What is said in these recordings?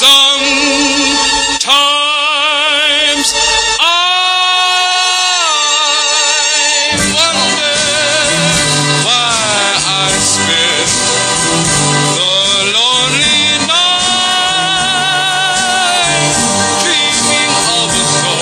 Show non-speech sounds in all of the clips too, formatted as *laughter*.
Sometimes I wonder why I spend the lonely night dreaming of song.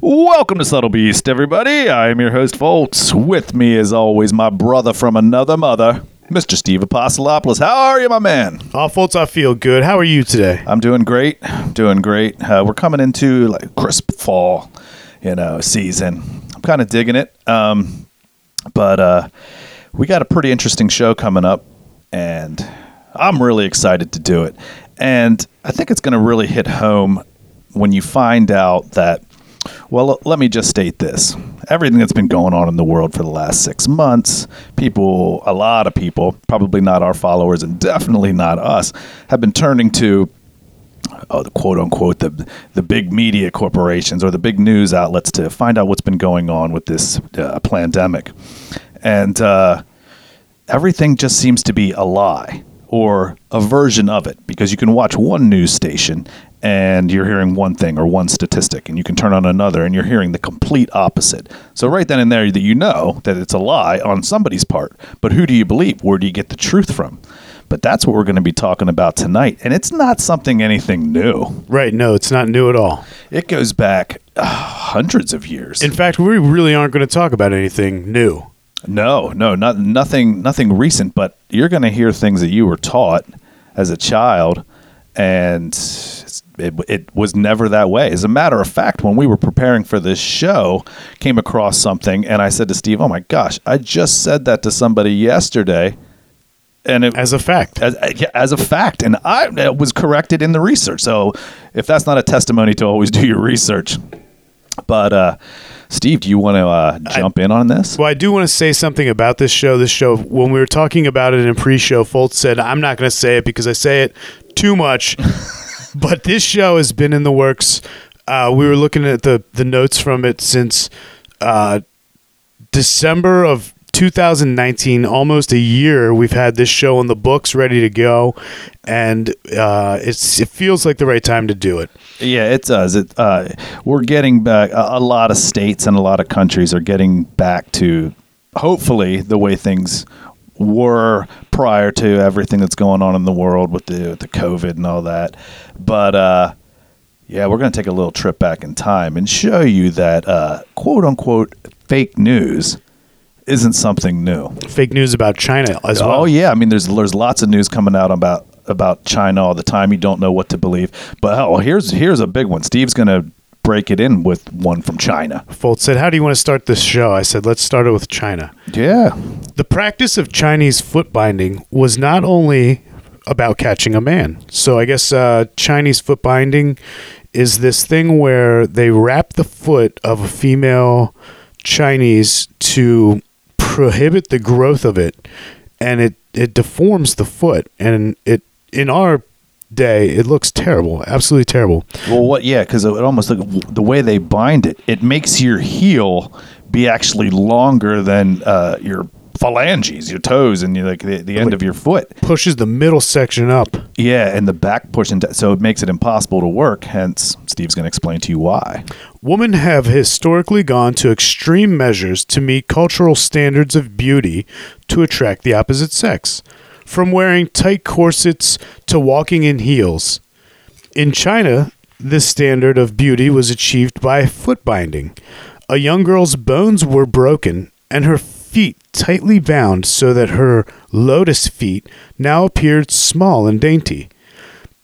Welcome to Subtle Beast, everybody. I am your host, Foltz. With me, as always, my brother from another mother, Mr. Steve Apostolopoulos. How are you, my man? Oh, Foltz, I feel good. How are you today? I'm doing great. Doing great. Uh, we're coming into like crisp fall, you know, season. I'm kind of digging it. Um, but uh, we got a pretty interesting show coming up, and I'm really excited to do it. And I think it's going to really hit home when you find out that. Well, let me just state this. Everything that's been going on in the world for the last six months, people, a lot of people, probably not our followers and *laughs* definitely not us, have been turning to oh, the quote unquote the the big media corporations or the big news outlets to find out what's been going on with this uh, pandemic, and uh, everything just seems to be a lie or a version of it because you can watch one news station and you're hearing one thing or one statistic and you can turn on another and you're hearing the complete opposite so right then and there that you know that it's a lie on somebody's part but who do you believe where do you get the truth from but that's what we're going to be talking about tonight and it's not something anything new Right, no, it's not new at all. it goes back uh, hundreds of years In fact, we really aren't going to talk about anything new. No, no, not nothing, nothing recent. But you're going to hear things that you were taught as a child, and it, it was never that way. As a matter of fact, when we were preparing for this show, came across something, and I said to Steve, "Oh my gosh, I just said that to somebody yesterday." And it, As a fact. as, as a fact, and I it was corrected in the research. So, if that's not a testimony to always do your research, but uh, Steve, do you want to uh, jump in on this? Well, I do want to say something about this show. This show, when we were talking about it in pre-show, Foltz said, "I'm not going to say it because I say it too much." *laughs* but this show has been in the works. Uh, we were looking at the the notes from it since uh, December of 2019, almost a year. We've had this show in the books, ready to go, and uh, it's it feels like the right time to do it. Yeah, it does. It uh, we're getting back. A, a lot of states and a lot of countries are getting back to hopefully the way things were prior to everything that's going on in the world with the the COVID and all that. But uh, yeah, we're going to take a little trip back in time and show you that uh, quote unquote fake news isn't something new. Fake news about China as well. Oh yeah, I mean there's there's lots of news coming out about about China all the time. You don't know what to believe. But oh, here's here's a big one. Steve's gonna break it in with one from China. Foltz said, "How do you want to start this show?" I said, "Let's start it with China." Yeah. The practice of Chinese foot binding was not only about catching a man. So I guess uh, Chinese foot binding is this thing where they wrap the foot of a female Chinese to prohibit the growth of it, and it it deforms the foot, and it in our day it looks terrible, absolutely terrible. Well, what? Yeah, because it almost like the way they bind it, it makes your heel be actually longer than uh, your phalanges, your toes, and you like the, the end of your foot. Pushes the middle section up. Yeah, and the back pushing, so it makes it impossible to work. Hence, Steve's going to explain to you why. Women have historically gone to extreme measures to meet cultural standards of beauty to attract the opposite sex, from wearing tight corsets to walking in heels. In China, this standard of beauty was achieved by foot binding. A young girl's bones were broken and her feet tightly bound so that her lotus feet now appeared small and dainty.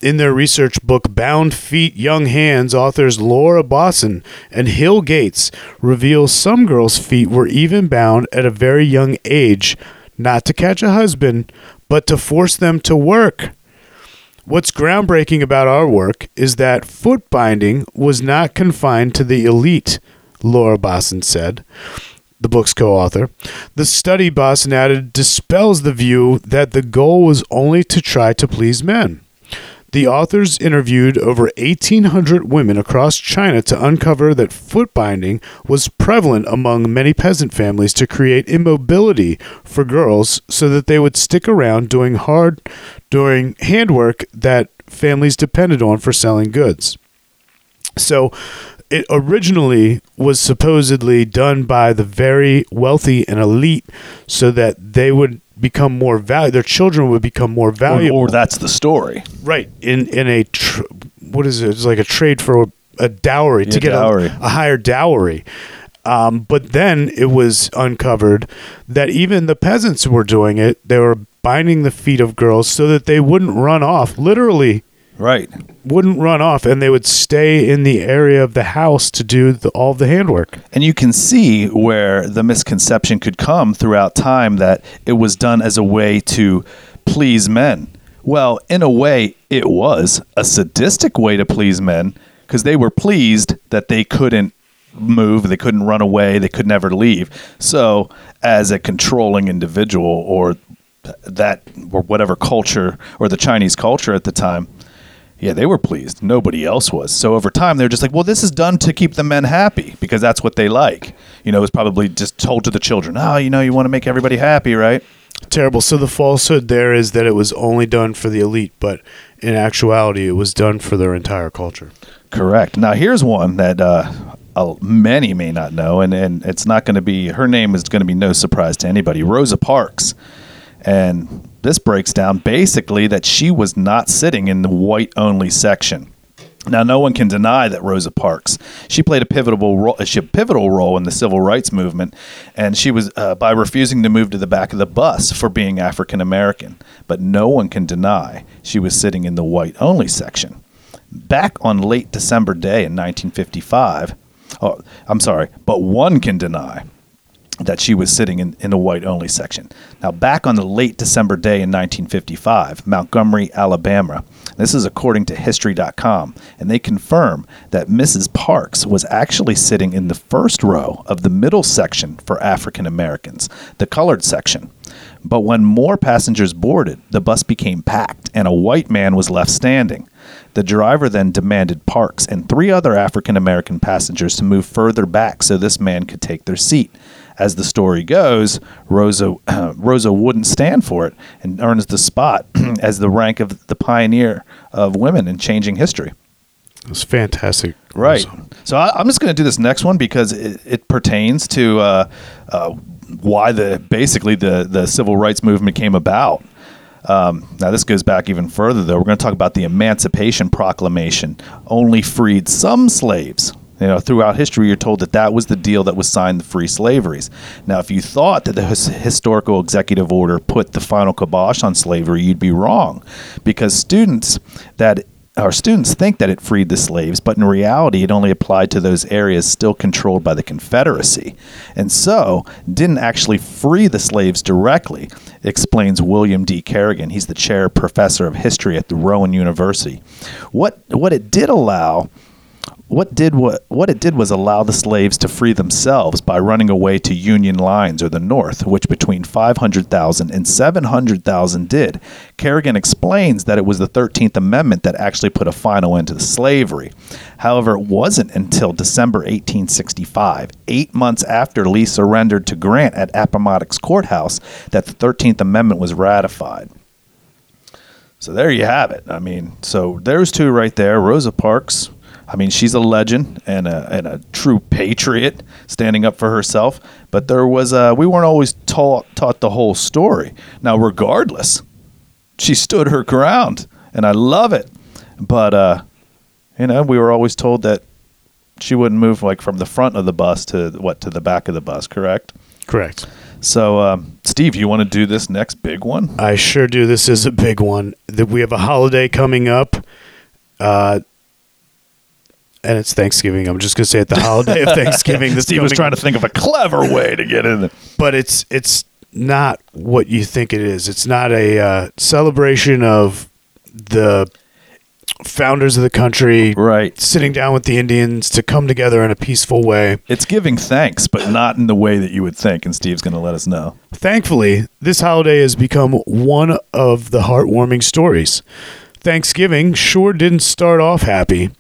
In their research book Bound Feet, Young Hands, authors Laura Bossen and Hill Gates reveal some girls' feet were even bound at a very young age, not to catch a husband, but to force them to work. What's groundbreaking about our work is that foot binding was not confined to the elite, Laura Bossen said the book's co author. The study, Bossen added, dispels the view that the goal was only to try to please men. The authors interviewed over 1,800 women across China to uncover that foot binding was prevalent among many peasant families to create immobility for girls so that they would stick around doing hard doing handwork that families depended on for selling goods. So it originally was supposedly done by the very wealthy and elite so that they would become more valuable their children would become more valuable or that's the story. right in in a tr- what is it it's like a trade for a dowry Yeah, to get a, a higher dowry. Um, but then it was uncovered that even the peasants were doing it. They were binding the feet of girls so that they wouldn't run off literally Right. wouldn't run off and they would stay in the area of the house to do the, all the handwork And you can see where the misconception could come throughout time that it was done as a way to please men. Well, in a way, it was a sadistic way to please men because they were pleased that they couldn't move, they couldn't run away, they could never leave. So, as a controlling individual or that or whatever culture or the Chinese culture at the time, yeah, they were pleased. Nobody else was. So over time, they're just like, well, this is done to keep the men happy because that's what they like. You know, it was probably just told to the children, oh, you know, you want to make everybody happy, right? terrible so the falsehood there is that it was only done for the elite but in actuality it was done for their entire culture Correct. Now, here's one that uh, many may not know, and, and it's not going to be, her name is going to be no surprise to anybody Rosa Parks. And this breaks down basically that she was not sitting in the white only section. Now, no one can deny that Rosa Parks. She played a pivotal role. She a pivotal role in the civil rights movement, and she was uh, by refusing to move to the back of the bus for being African American. But no one can deny she was sitting in the white only section. Back on late December day in 1955, oh, I'm sorry, but one can deny that she was sitting in, in the white only section. Now, back on the late December day in 1955, Montgomery, Alabama, this is according to History.com, and they confirm that Mrs. Parks was actually sitting in the first row of the middle section for African Americans, the colored section. But when more passengers boarded, the bus became packed and a white man was left standing. The driver then demanded Parks and three other African American passengers to move further back so this man could take their seat. As the story goes, Rosa *clears throat* Rosa wouldn't stand for it and earns the spot *clears throat* as the rank of the pioneer of women in changing history. It's fantastic Right. So I, I'm just going to do this next one because it, it pertains to uh, uh, why the basically the the civil rights movement came about. Um, now this goes back even further, though. We're going to talk about the Emancipation Proclamation. Only freed some slaves. You know, throughout history, you're told that that was the deal that was signed to free slaveries. Now, if you thought that the his- historical executive order put the final kibosh on slavery, you'd be wrong, because students that our students think that it freed the slaves, but in reality, it only applied to those areas still controlled by the Confederacy, and so didn't actually free the slaves directly. Explains William D. Kerrigan. He's the chair professor of history at the Rowan University. What what it did allow what did what what it did was allow the slaves to free themselves by running away to Union lines or the North, which between 500,000 and 700,000 did. Kerrigan explains that it was the 13th Amendment that actually put a final end to slavery. However, it wasn't until December 1865, eight months after Lee surrendered to Grant at Appomattox Courthouse, that the 13th Amendment was ratified. So there you have it. I mean, so there's two right there. Rosa Parks. I mean, she's a legend and a, and a true patriot, standing up for herself. But there was a, we weren't always taught taught the whole story. Now, regardless, she stood her ground, and I love it. But uh, you know, we were always told that she wouldn't move like from the front of the bus to what to the back of the bus. Correct. correct So, um, Steve, you want to do this next big one? I sure do. This is a big one. That we have a holiday coming up, uh, and it's Thanksgiving. I'm just gonna say it the holiday of *laughs* Thanksgiving. This Steve was trying to think of a clever way to get in. There. but it's it's not what you think it is. It's not a uh, celebration of the founders of the country Right. sitting down with the Indians to come together in a peaceful way. It's giving thanks, but not in the way that you would think. And Steve's going to let us know. Thankfully, this holiday has become one of the heartwarming stories. Thanksgiving sure didn't start off happy.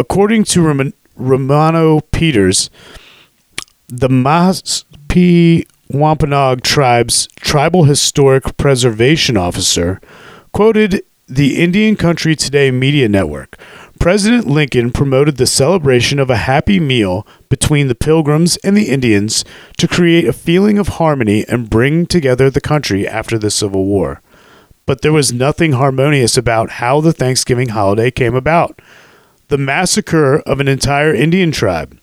According to Rom- Ramona Peters, the Mashpee Wampanoag tribe's tribal historic preservation officer quoted the Indian Country Today media network. President Lincoln promoted the celebration of a happy meal between the Pilgrims and the Indians to create a feeling of harmony and bring together the country after the Civil War. But there was nothing harmonious about how the Thanksgiving holiday came about the massacre of an entire Indian tribe.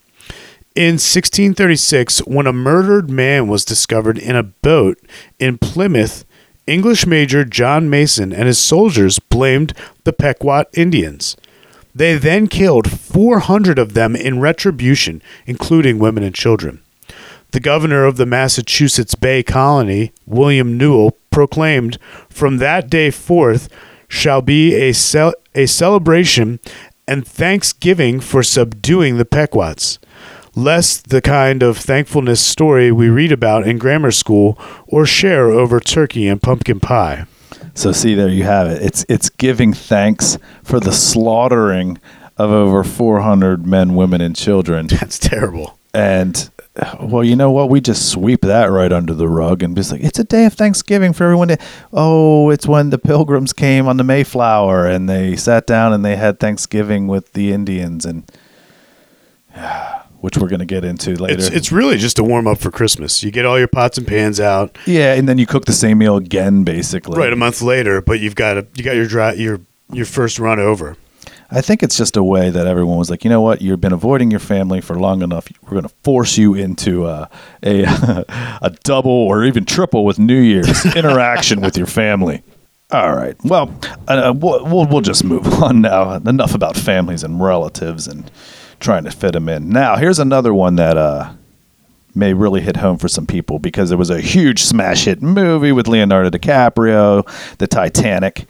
In 1636, when a murdered man was discovered in a boat in Plymouth, English Major John Mason and his soldiers blamed the Pequot Indians. They then killed 400 of them in retribution, including women and children. The governor of the Massachusetts Bay Colony, William Newell, proclaimed, From that day forth shall be a, cel- a celebration and thanksgiving for subduing the Pequots, lest the kind of thankfulness story we read about in grammar school or share over turkey and pumpkin pie. So see, there you have it. It's it's giving thanks for the slaughtering of over 400 men, women, and children. *laughs* That's terrible. And well, you know what? We just sweep that right under the rug and just like it's a day of Thanksgiving for everyone. To, oh, it's when the Pilgrims came on the Mayflower and they sat down and they had Thanksgiving with the Indians and *sighs* which we're going to get into later. It's it's really just a warm up for Christmas. You get all your pots and pans out yeah, and then you cook the same meal again, basically. right a month later, but you've got a, you got your dry your your first run over. I think it's just a way that everyone was like, you know what, you've been avoiding your family for long enough. We're going to force you into uh, a *laughs* a double or even triple with New Year's *laughs* interaction with your family. All right. Well, uh, we'll, we'll we'll just move *laughs* on now. Enough about families and relatives and trying to fit them in. Now, here's another one that uh, may really hit home for some people because it was a huge smash hit movie with Leonardo DiCaprio, The Titanic.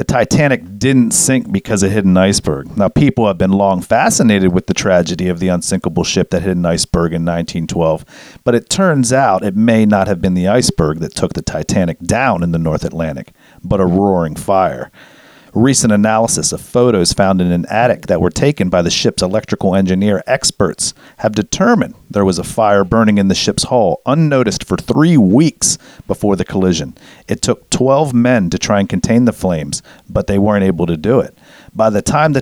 The Titanic didn't sink because it hit an iceberg. Now, people have been long fascinated with the tragedy of the unsinkable ship that hit an iceberg in 1912, but it turns out it may not have been the iceberg that took the Titanic down in the North Atlantic, but a roaring fire. Recent analysis of photos found in an attic that were taken by the ship's electrical engineer experts have determined there was a fire burning in the ship's hull unnoticed for three weeks before the collision. It took 12 men to try and contain the flames, but they weren't able to do it. By the time the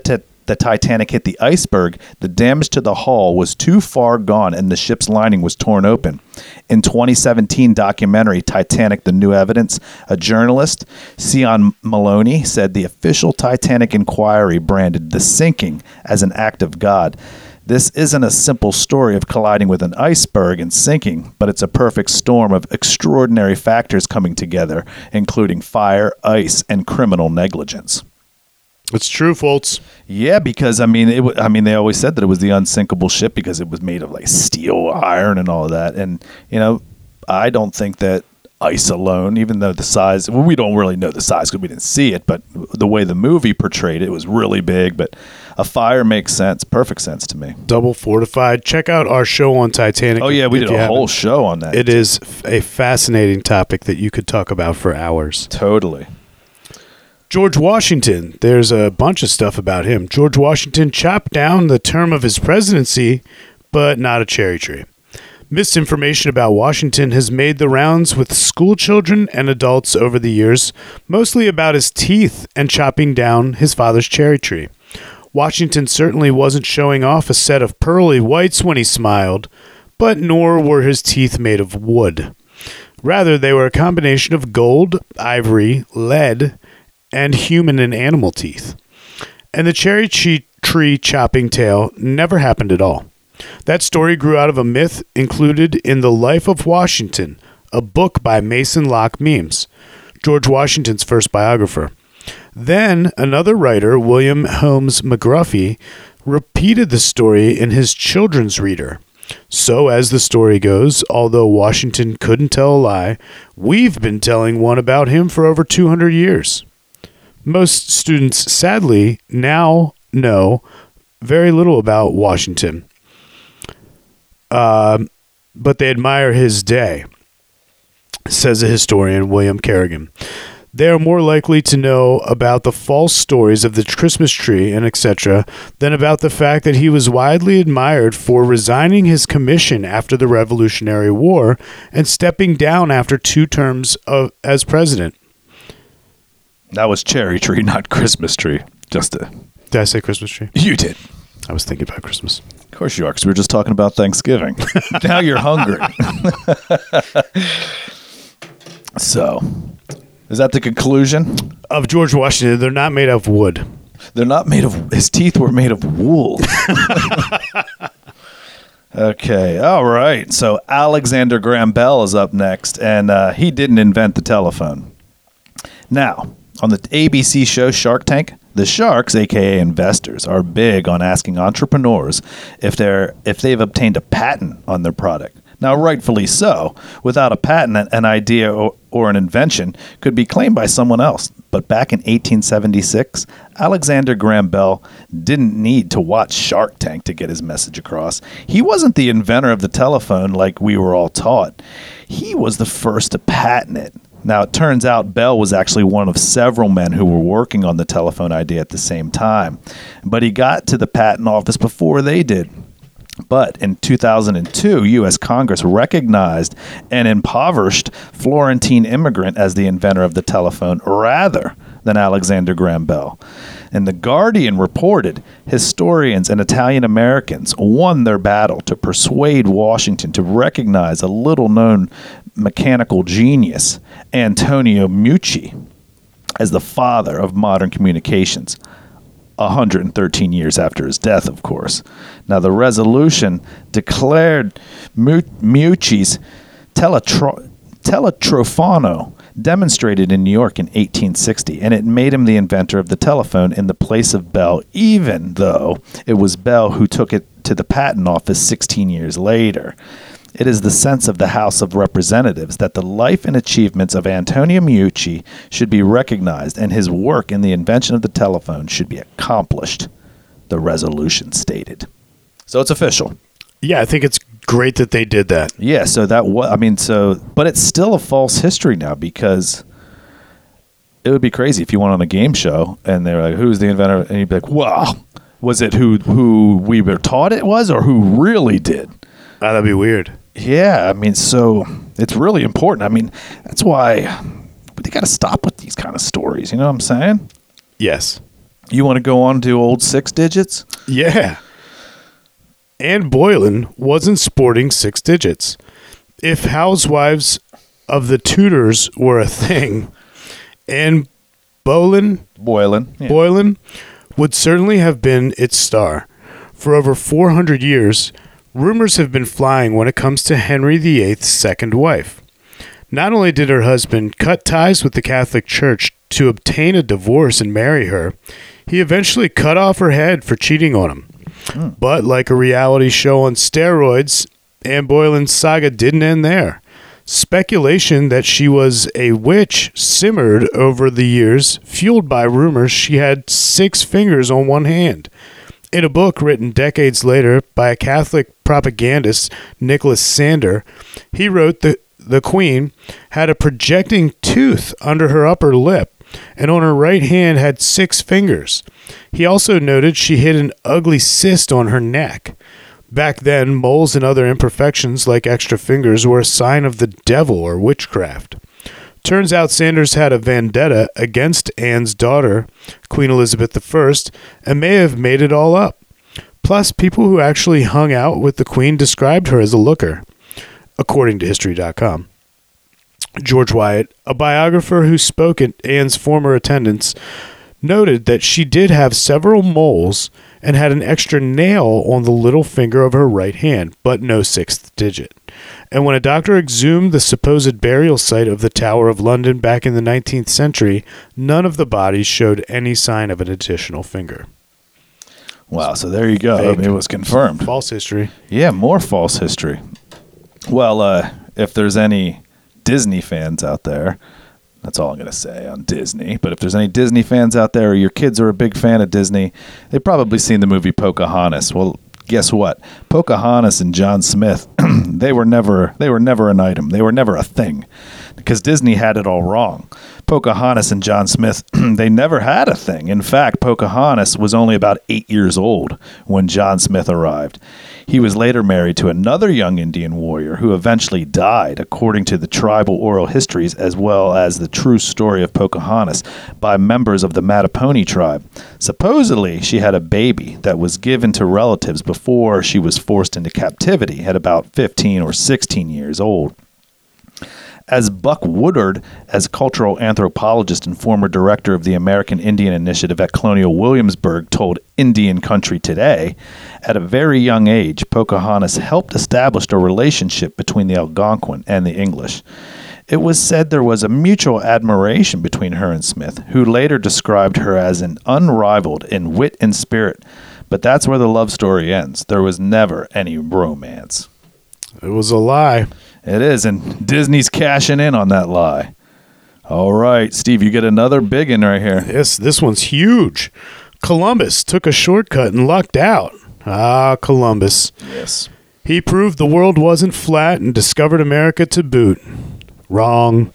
the Titanic hit the iceberg, the damage to the hull was too far gone and the ship's lining was torn open. In 2017 documentary Titanic the New Evidence, a journalist, Senan Molony, said the official Titanic inquiry branded the sinking as an act of God. This isn't a simple story of colliding with an iceberg and sinking, but it's a perfect storm of extraordinary factors coming together, including fire, ice, and criminal negligence. It's true, folks. Yeah, because I mean, it. I mean, they always said that it was the unsinkable ship because it was made of like steel, iron, and all of that. And you know, I don't think that ice alone, even though the size, well, we don't really know the size because we didn't see it, but the way the movie portrayed it, was really big. But a fire makes sense, perfect sense to me. Double fortified. Check out our show on Titanic. Oh yeah, we did a whole haven't. show on that. It is a fascinating topic that you could talk about for hours. totally. George Washington. There's a bunch of stuff about him. George Washington chopped down the term of his presidency, but not a cherry tree. Misinformation about Washington has made the rounds with school children and adults over the years, mostly about his teeth and chopping down his father's cherry tree. Washington certainly wasn't showing off a set of pearly whites when he smiled, but nor were his teeth made of wood. Rather, they were a combination of gold, ivory, lead, and human and animal teeth. And the cherry tree, chopping tale never happened at all. That story grew out of a myth included in The Life of Washington, a book by Mason Locke Weems, George Washington's first biographer. Then another writer, William Holmes McGuffey, repeated the story in his children's reader. So, as the story goes, although Washington couldn't tell a lie, we've been telling one about him for over 200 years. Most students, sadly, now know very little about Washington, Um but they admire his day, says the historian William Kerrigan. They are more likely to know about the false stories of the Christmas tree and etc. than about the fact that he was widely admired for resigning his commission after the Revolutionary War and stepping down after two terms of, as president. That was cherry tree, not Christmas tree. Just a. Did I say Christmas tree? You did. I was thinking about Christmas. Of course you are, because we were just talking about Thanksgiving. *laughs* now you're hungry. *laughs* so, is that the conclusion? Of George Washington, they're not made of wood. They're not made of. His teeth were made of wool. *laughs* okay, all right. So Alexander Graham Bell is up next, and uh, he didn't invent the telephone. Now, on the ABC show Shark Tank, the sharks, aka investors, are big on asking entrepreneurs if they're if they've obtained a patent on their product. Now, rightfully so. Without a patent, an- idea or an invention could be claimed by someone else. But back in 1876, Alexander Graham Bell didn't need to watch Shark Tank to get his message across. He wasn't the inventor of the telephone like we were all taught. He was the first to patent it. Now, it turns out Bell was actually one of several men who were working on the telephone idea at the same time. But he got to the patent office before they did. But in 2002, U.S. Congress recognized an impoverished Florentine immigrant as the inventor of the telephone rather than Alexander Graham Bell. And The Guardian reported historians and Italian Americans won their battle to persuade Washington to recognize a little known mechanical genius, Antonio Meucci, as the father of modern communications. 113 years after his death, of course. Now, the resolution declared Meucci's teletro- teletrophano demonstrated in New York in 1860, and it made him the inventor of the telephone in the place of Bell, even though it was Bell who took it to the patent office 16 years later. It is the sense of the House of Representatives that the life and achievements of Antonio Meucci should be recognized and his work in the invention of the telephone should be accomplished, the resolution stated. So it's official. Yeah, I think it's great that they did that. Yeah, so that was, I mean, so, but it's still a false history now because it would be crazy if you went on a game show and they're like, who's the inventor? And you'd be like, well, was it who, who we were taught it was or who really did? Ah, that'd be weird. Yeah, I mean, so it's really important. I mean, that's why they got to stop with these kind of stories. You know what I'm saying? Yes. You want to go on to old six digits? Yeah. Anne Boylan wasn't sporting six digits. If housewives of the Tudors were a thing, Anne Boleyn Boylan. Yeah. Boylan would certainly have been its star. For over 400 years, rumors have been flying when it comes to Henry VIII's second wife. Not only did her husband cut ties with the Catholic Church to obtain a divorce and marry her, he eventually cut off her head for cheating on him. Hmm. But like a reality show on steroids, Anne Boylan's saga didn't end there. Speculation that she was a witch simmered over the years, fueled by rumors she had six fingers on one hand. In a book written decades later by a Catholic propagandist, Nicholas Sander, he wrote that the Queen had a projecting tooth under her upper lip and on her right hand had six fingers. He also noted she hid an ugly cyst on her neck. Back then, moles and other imperfections like extra fingers were a sign of the devil or witchcraft. Turns out Sanders had a vendetta against Anne's daughter, Queen Elizabeth I, and may have made it all up. Plus, people who actually hung out with the Queen described her as a looker, according to History.com. George Wyatt, a biographer who spoke at Anne's former attendants, noted that she did have several moles and had an extra nail on the little finger of her right hand, but no sixth digit. And when a doctor exhumed the supposed burial site of the Tower of London back in the 19th century, none of the bodies showed any sign of an additional finger. Wow, so there you go. I mean, it was confirmed. False history. Yeah, more false history. Well, uh, if there's any Disney fans out there, that's all I'm going to say on Disney. But if there's any Disney fans out there, or your kids are a big fan of Disney, they've probably seen the movie Pocahontas. Well, guess what? Pocahontas and John Smith, *clears throat* they were never they were never an item. They were never a thing. Because Disney had it all wrong. Pocahontas and John Smith, *clears throat* they never had a thing. In fact, Pocahontas was only about eight years old when John Smith arrived. He was later married to another young Indian warrior who eventually died, according to the tribal oral histories as well as the true story of Pocahontas, by members of the Mattaponi tribe. Supposedly, she had a baby that was given to relatives before she was forced into captivity at about 15 or 16 years old. As Buck Woodard, as cultural anthropologist and former director of the American Indian Initiative at Colonial Williamsburg, told Indian Country Today, at a very young age, Pocahontas helped establish a relationship between the Algonquin and the English. It was said there was a mutual admiration between her and Smith, who later described her as an unrivaled in wit and spirit. But that's where the love story ends. There was never any romance. It was a lie. It is, and Disney's cashing in on that lie. All right, Steve, you get another big one right here. Yes, this one's huge. Columbus took a shortcut and lucked out. Ah, Columbus. Yes. He proved the world wasn't flat and discovered America to boot. Wrong.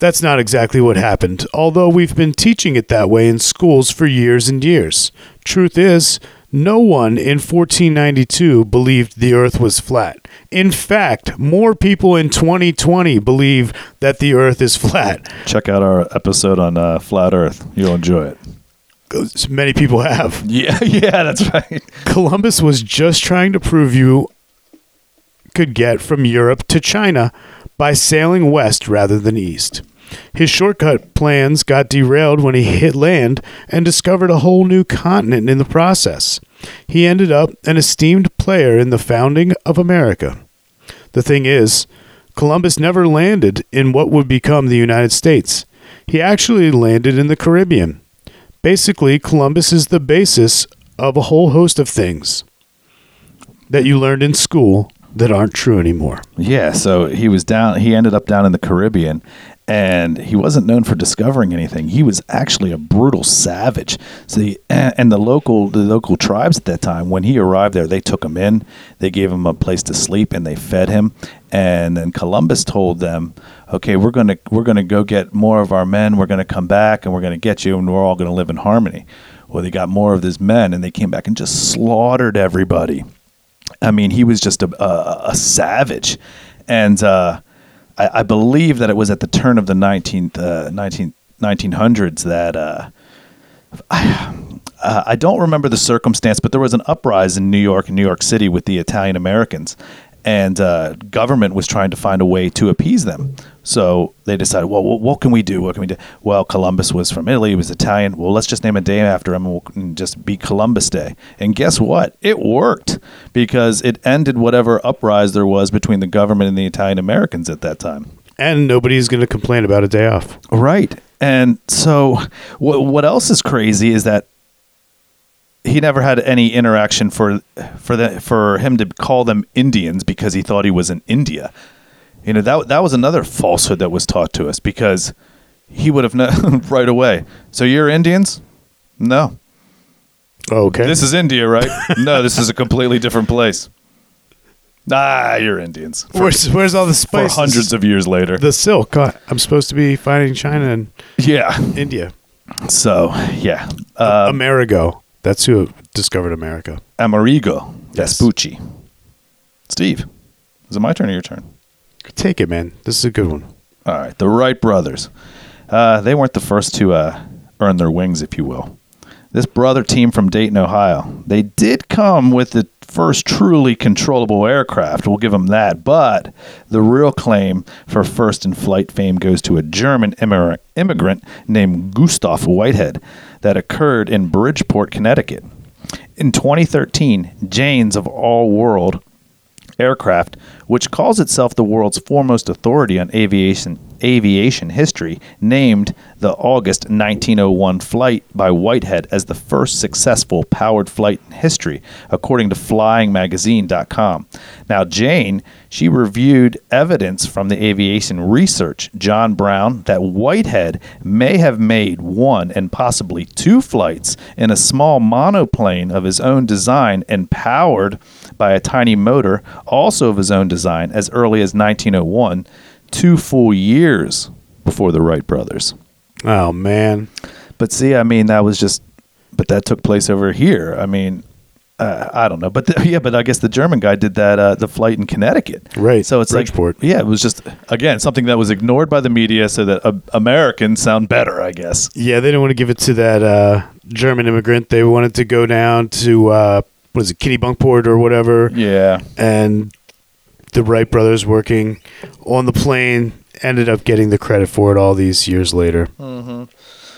That's not exactly what happened, although we've been teaching it that way in schools for years and years. Truth is, no one in 1492 believed the earth was flat. In fact, more people in 2020 believe that the earth is flat. Check out our episode on uh, flat Earth. You'll enjoy it. Many people have. *laughs* Yeah, yeah, that's right. Columbus was just trying to prove you could get from Europe to China by sailing west rather than east. His shortcut plans got derailed when he hit land and discovered a whole new continent in the process. He ended up an esteemed player in the founding of America. The thing is, Columbus never landed in what would become the United States. He actually landed in the Caribbean. Basically, Columbus is the basis of a whole host of things that you learned in school that aren't true anymore. Yeah, so he was down. He ended up down in the Caribbean, and he wasn't known for discovering anything. He was actually a brutal savage. So, and the local the local tribes at that time, when he arrived there, they took him in, they gave him a place to sleep, and they fed him. And then Columbus told them, "Okay, we're gonna we're gonna go get more of our men. We're gonna come back, and we're gonna get you, and we're all gonna live in harmony." Well, they got more of his men, and they came back and just slaughtered everybody. I mean, he was just a, a, a savage. And uh, I, I believe that it was at the turn of the 19th, uh, 19, 1900s that uh, I, uh, I don't remember the circumstance, but there was an uprising in New York New York City with the Italian Americans. And uh, government was trying to find a way to appease them. So they decided, well, what, what can we do? What can we do? Well, Columbus was from Italy. He was Italian. Well, let's just name a day after him and we'll just be Columbus Day. And guess what? It worked because it ended whatever uprise there was between the government and the Italian Americans at that time. And nobody's going to complain about a day off. Right. And so what what else is crazy is that he never had any interaction for for the, for him to call them Indians because he thought he was in India. You know, that that was another falsehood that was taught to us because he would have known *laughs* right away. So you're Indians? No. Okay. This is India, right? no, this is a completely different place. Ah, you're Indians. For, where's, where's all the spices? for hundreds of years later. The silk. Uh, I'm supposed to be fighting China and yeah. India. So, yeah. Uh, Amerigo. That's who discovered America. Amerigo Yes. Vespucci. Steve, is it my turn or your turn? Take it, man. This is a good one. All right, the Wright brothers. Uh, they weren't the first to uh, earn their wings, if you will. This brother team from Dayton, Ohio, they did come with the first truly controllable aircraft. We'll give them that. But the real claim for first in flight fame goes to a German immigrant named Gustav Whitehead that occurred in Bridgeport, Connecticut. In 2013, Jane's of All World aircraft, which calls itself the world's foremost authority on aviation aviation history, named the August 1901 flight by Whitehead as the first successful powered flight in history, according to FlyingMagazine.com. Now, Jane, she reviewed evidence from the aviation research, John Brown, that Whitehead may have made one and possibly two flights in a small monoplane of his own design and powered by a tiny motor, also of his own design, as early as 1901 two full years before the Wright brothers. Oh man. But see, I mean, that was just, but that took place over here. I mean, uh, I don't know, but the, *laughs* yeah, but I guess the German guy did that uh, the flight in Connecticut, Right, So it's Bridgeport. like, yeah, it was just again something that was ignored by the media, so that uh, Americans sound better, I guess. Yeah, they didn't want to give it to that uh, German immigrant. They wanted to go down to what is it, Kitty Bunkport or whatever. Yeah, And the Wright brothers working on the plane ended up getting the credit for it all these years later. Mm-hmm.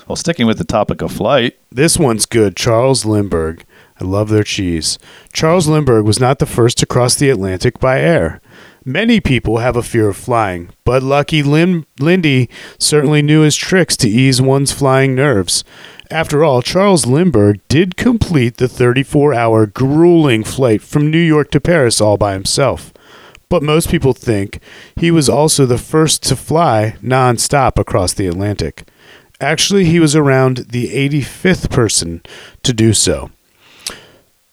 Well, sticking with the topic of flight, This one's good. Charles Lindbergh. I love their cheese. Charles Lindbergh was not the first to cross the Atlantic by air. Many people have a fear of flying, but lucky Lin- Lindy certainly knew his tricks to ease one's flying nerves. After all, Charles Lindbergh did complete the 34 hour grueling flight from New York to Paris all by himself. But most people think he was also the first to fly non-stop across the Atlantic. Actually, he was around the 85th person to do so.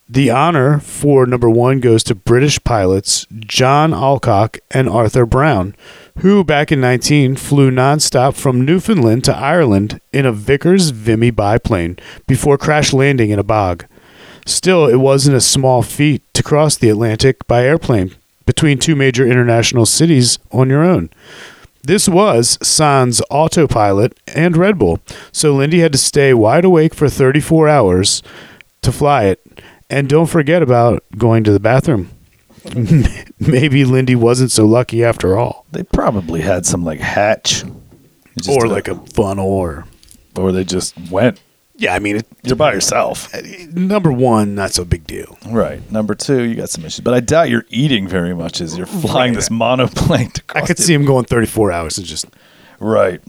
The honor for number one goes to British pilots John Alcock and Arthur Brown, who back in 19 flew nonstop from Newfoundland to Ireland in a Vickers Vimy biplane before crash landing in a bog. Still, it wasn't a small feat to cross the Atlantic by airplane between two major international cities on your own. This was Sans autopilot and Red Bull, so Lindy had to stay wide awake for 34 hours to fly it. And don't forget about going to the bathroom. *laughs* Maybe Lindy wasn't so lucky after all. they probably had some like hatch, or like a funnel or or they just went. Yeah, I mean it, You're by yourself, number 1 not so big deal. right? Number two, you got some issues, but I doubt you're eating very much as you're flying this monoplane. *laughs* I could see him going 34 hours and just Right.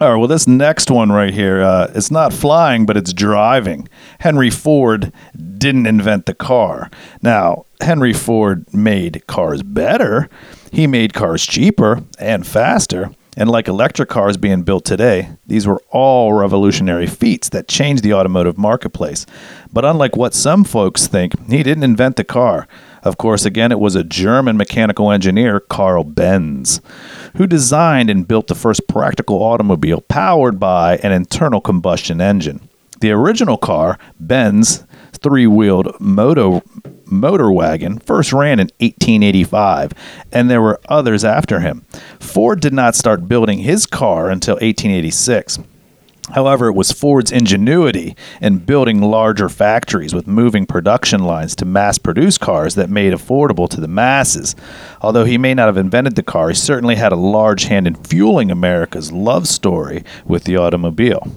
All right. Well, this next one right here, uh, it's not flying, but it's driving. Henry Ford didn't invent the car. Now, Henry Ford made cars better. He made cars cheaper and faster. And like electric cars being built today, these were all revolutionary feats that changed the automotive marketplace. But unlike what some folks think, he didn't invent the car. Of course, again, it was a German mechanical engineer, Carl Benz, who designed and built the first practical automobile powered by an internal combustion engine. The original car, Benz three-wheeled moto motor wagon, first ran in 1885, and there were others after him. Ford did not start building his car until 1886. However, it was Ford's ingenuity in building larger factories with moving production lines to mass produce cars that made affordable to the masses. Although he may not have invented the car, he certainly had a large hand in fueling America's love story with the automobile.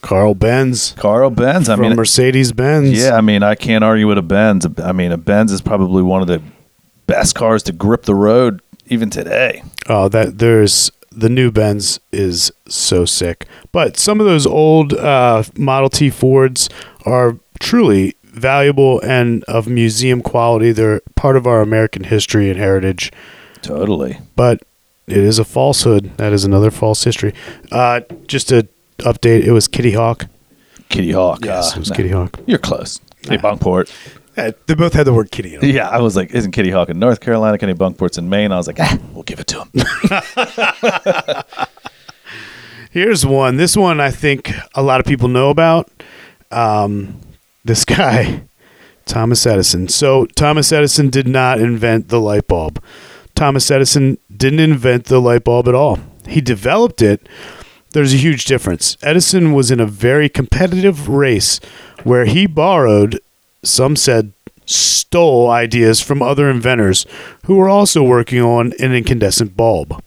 Carl Benz Carl Benz, I from mean, Mercedes Benz. yeah, I mean, I can't argue with a Benz. I mean, a Benz is probably one of the best cars to grip the road even today. Oh, that there's the new Benz is so sick. But some of those old uh, Model T Fords are truly valuable and of museum quality. They're part of our American history and heritage. Totally. But it is a falsehood. That is another false history. Uh, just to update, it was Kitty Hawk. Kitty Hawk. Yes, uh, it was no. Kitty Hawk. You're close. Hey, Bunkport. They both had the word kitty in them. Yeah, I was like, isn't Kitty Hawk in North Carolina? Kennebunkport's in Maine. I was like, ah, *laughs* we'll give it to him. Here's one. This one I think a lot of people know about. Um, this guy, Thomas Edison. So Thomas Edison did not invent the light bulb. Thomas Edison didn't invent the light bulb at all. He developed it. There's a huge difference. Edison was in a very competitive race where he borrowed, some said stole ideas from other inventors who were also working on an incandescent bulb.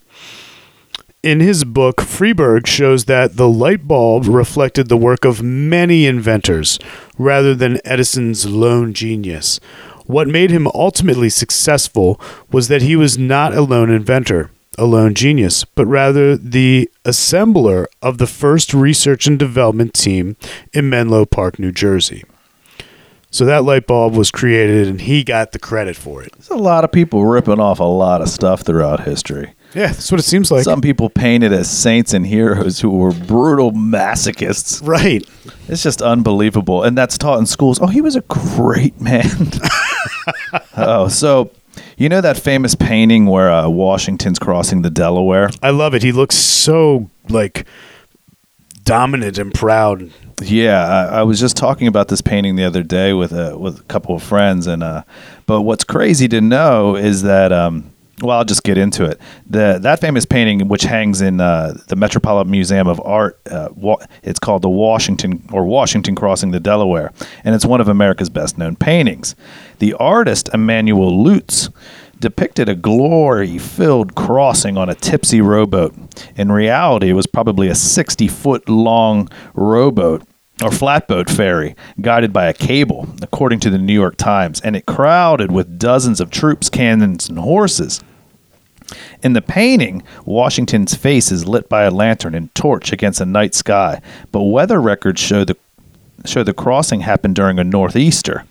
In his book, Freeberg shows that the light bulb reflected the work of many inventors rather than Edison's lone genius. What made him ultimately successful was that he was not a lone inventor, a lone genius, but rather the assembler of the first research and development team in Menlo Park, New Jersey. So that light bulb was created and he got the credit for it. There's a lot of people ripping off a lot of stuff throughout history. Yeah, that's what it seems like. Some people painted as saints and heroes who were brutal masochists. right. It's just unbelievable. And that's taught in schools. Oh, he was a great man. *laughs* oh, so You know that famous painting where uh, Washington's crossing the Delaware? I love it. He looks so like dominant and proud. Yeah, I, I was just talking about this painting the other day with a with a couple of friends, and uh, but what's crazy to know is that um, well, I'll just get into it. The that famous painting, which hangs in uh, the Metropolitan Museum of Art, uh, it's called the Washington or Washington Crossing the Delaware, and it's one of America's best known paintings. The artist Emanuel Leutze depicted a glory filled crossing on a tipsy rowboat. In reality, it was probably a 60 foot long rowboat or flatboat ferry guided by a cable, according to the New York Times, and it crowded with dozens of troops, cannons, and horses. In the painting, Washington's face is lit by a lantern and torch against a night sky, but weather records show the show the crossing happened during a northeaster.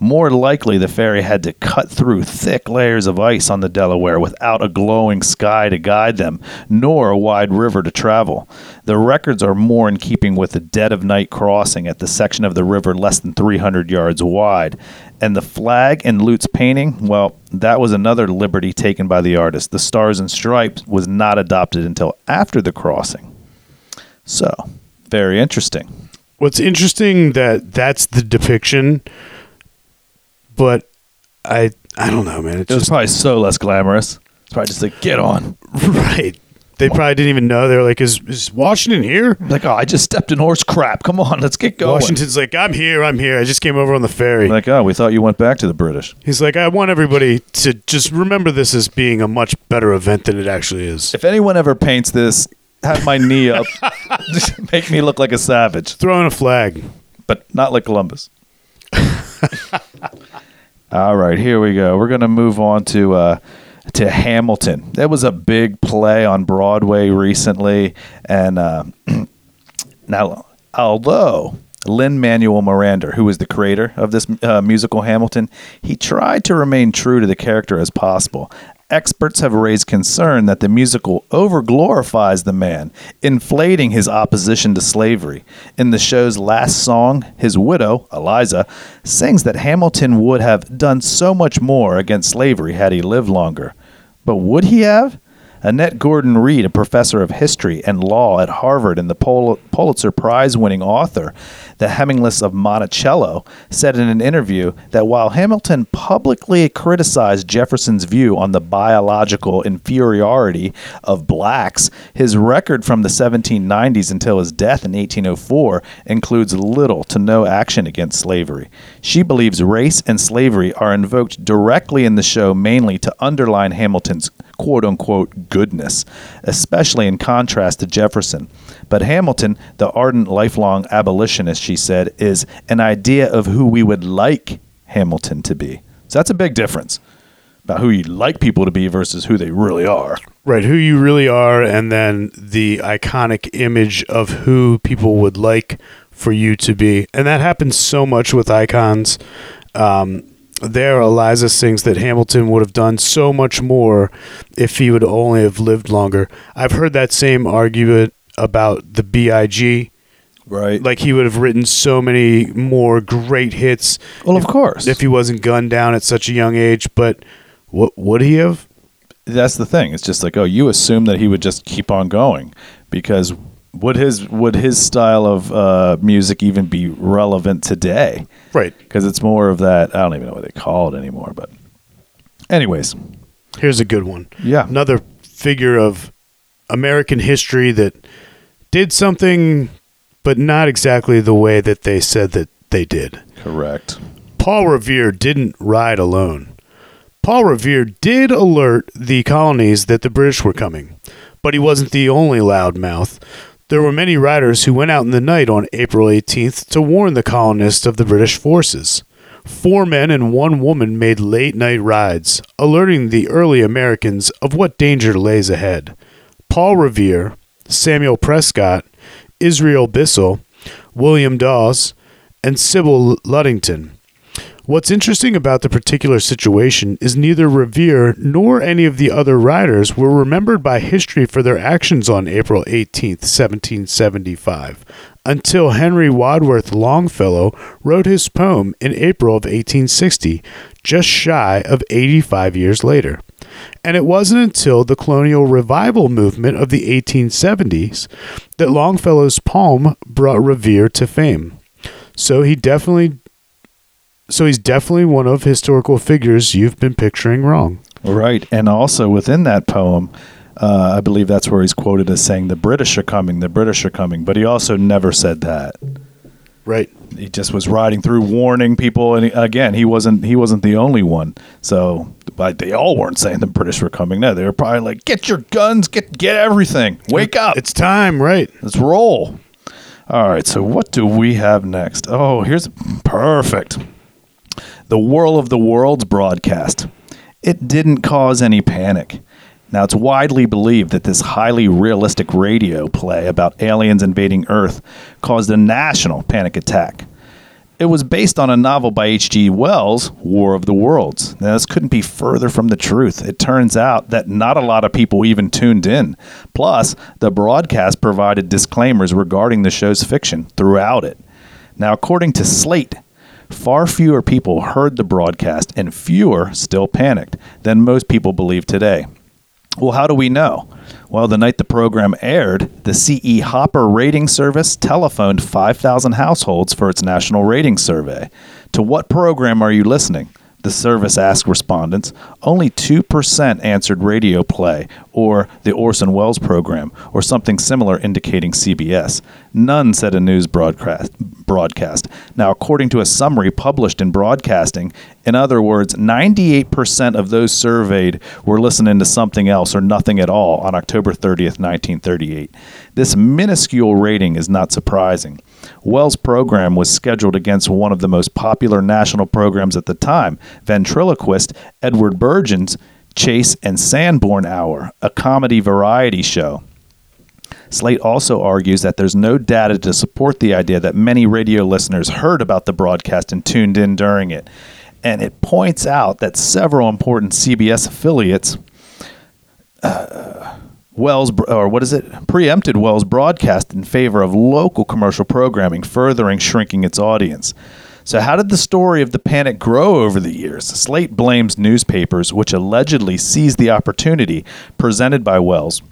More likely, the ferry had to cut through thick layers of ice on the Delaware without a glowing sky to guide them, nor a wide river to travel. The records are more in keeping with the dead of night crossing at the section of the river less than 300 yards wide. And the flag in Leutze's painting, well, that was another liberty taken by the artist. The Stars and Stripes was not adopted until after the crossing. So, very interesting. What's interesting that that's the depiction, but I I don't know, man. It's It was just probably so less glamorous. It's probably just like, get on. *laughs* right. They probably didn't even know. They're like, "Is is Washington here?" Like, oh, I just stepped in horse crap. Come on, let's get going. Washington's like, "I'm here. I'm here. I just came over on the ferry." Like, oh, we thought you went back to the British. He's like, "I want everybody to just remember this as being a much better event than it actually is." If anyone ever paints this, have my knee up. *laughs* Just make me look like a savage, Throwing a flag. but not like Columbus. *laughs* All right, here we go. We're going to move on to uh, to Hamilton. There was a big play on Broadway recently, and uh, *clears throat* now, although Lin Manuel Miranda, who was the creator of this uh, musical Hamilton, he tried to remain true to the character as possible. Experts have raised concern that the musical overglorifies the man, inflating his opposition to slavery. In the show's last song, his widow, Eliza, sings that Hamilton would have done so much more against slavery had he lived longer. But would he have? Annette Gordon Reed, a professor of history and law at Harvard and the Pul- Pulitzer Prize winning author, The Hemingses of Monticello, said in an interview that while Hamilton publicly criticized Jefferson's view on the biological inferiority of blacks, his record from the 1790s until his death in 1804 includes little to no action against slavery. She believes race and slavery are invoked directly in the show mainly to underline Hamilton's quote unquote goodness, especially in contrast to Jefferson. But Hamilton, the ardent lifelong abolitionist, she said, is an idea of who we would like Hamilton to be. So that's a big difference about who you'd like people to be versus who they really are. Right, who you really are, and then the iconic image of who people would like for you to be. And that happens so much with icons. Um, there, Eliza sings that Hamilton would have done so much more if he would only have lived longer. I've heard that same argument about the BIG. Right. Like he would have written so many more great hits well, of course. if he wasn't gunned down at such a young age. But what would he have? that's the thing. It's just like, oh, you assume that he would just keep on going because would his would his style of uh, music even be relevant today? Right. Because it's more of that. I don't even know what they call it anymore. But, anyways, Here's a good one. yeah, another figure of American history that did something, but not exactly the way that they said that they did. correct. Paul Revere didn't ride alone. Paul Revere did alert the colonies that the British were coming, but he wasn't the only loudmouth. There were many riders who went out in the night on April 18th to warn the colonists of the British forces. Four men and one woman made late night rides, alerting the early Americans of what danger lays ahead. Paul Revere, Samuel Prescott, Israel Bissell, William Dawes, and Sybil Ludington. What's interesting about the particular situation is neither Revere nor any of the other riders were remembered by history for their actions on April 18, 1775, until Henry Wadsworth Longfellow wrote his poem in April of 1860, just shy of 85 years later. And it wasn't until the colonial revival movement of the 1870s that Longfellow's poem brought Revere to fame. So he definitely so he's definitely one of historical figures you've been picturing wrong. Right. And also within that poem, uh, I believe that's where he's quoted as saying, The British are coming, the British are coming. But he also never said that. Right. He just was riding through warning people. And he, again, he wasn't he wasn't the only one. So but they all weren't saying the British were coming. No, they were probably like, Get your guns, get get everything. Wake up. It's time, right? Let's roll. All right, so what do we have next? Oh, here's perfect. The War of the Worlds broadcast. It didn't cause any panic. Now, it's widely believed that this highly realistic radio play about aliens invading Earth caused a national panic attack. It was based on a novel by H.G. Wells, War of the Worlds. Now, this couldn't be further from the truth. It turns out that not a lot of people even tuned in. Plus, the broadcast provided disclaimers regarding the show's fiction throughout it. Now, according to Slate, far fewer people heard the broadcast and fewer still panicked than most people believe today. Well, how do we know? Well, the night the program aired, the CE Hooper rating service telephoned 5,000 households for its national rating survey. To what program are you listening? The service asked respondents. Only 2% answered radio play or the Orson Welles program or something similar indicating CBS. None said a news broadcast. broadcast. Now, according to a summary published in Broadcasting, in other words, 98% of those surveyed were listening to something else or nothing at all on October 30th, 1938. This minuscule rating is not surprising. Wells' program was scheduled against one of the most popular national programs at the time, ventriloquist Edward Bergen's Chase and Sanborn Hour, a comedy variety show. Slate also argues that there's no data to support the idea that many radio listeners heard about the broadcast and tuned in during it. And it points out that several important CBS affiliates uh, Wells, or what is it, preempted Wells' broadcast in favor of local commercial programming, furthering shrinking its audience. So, how did the story of the panic grow over the years? Slate blames newspapers, which allegedly seized the opportunity presented by Wells'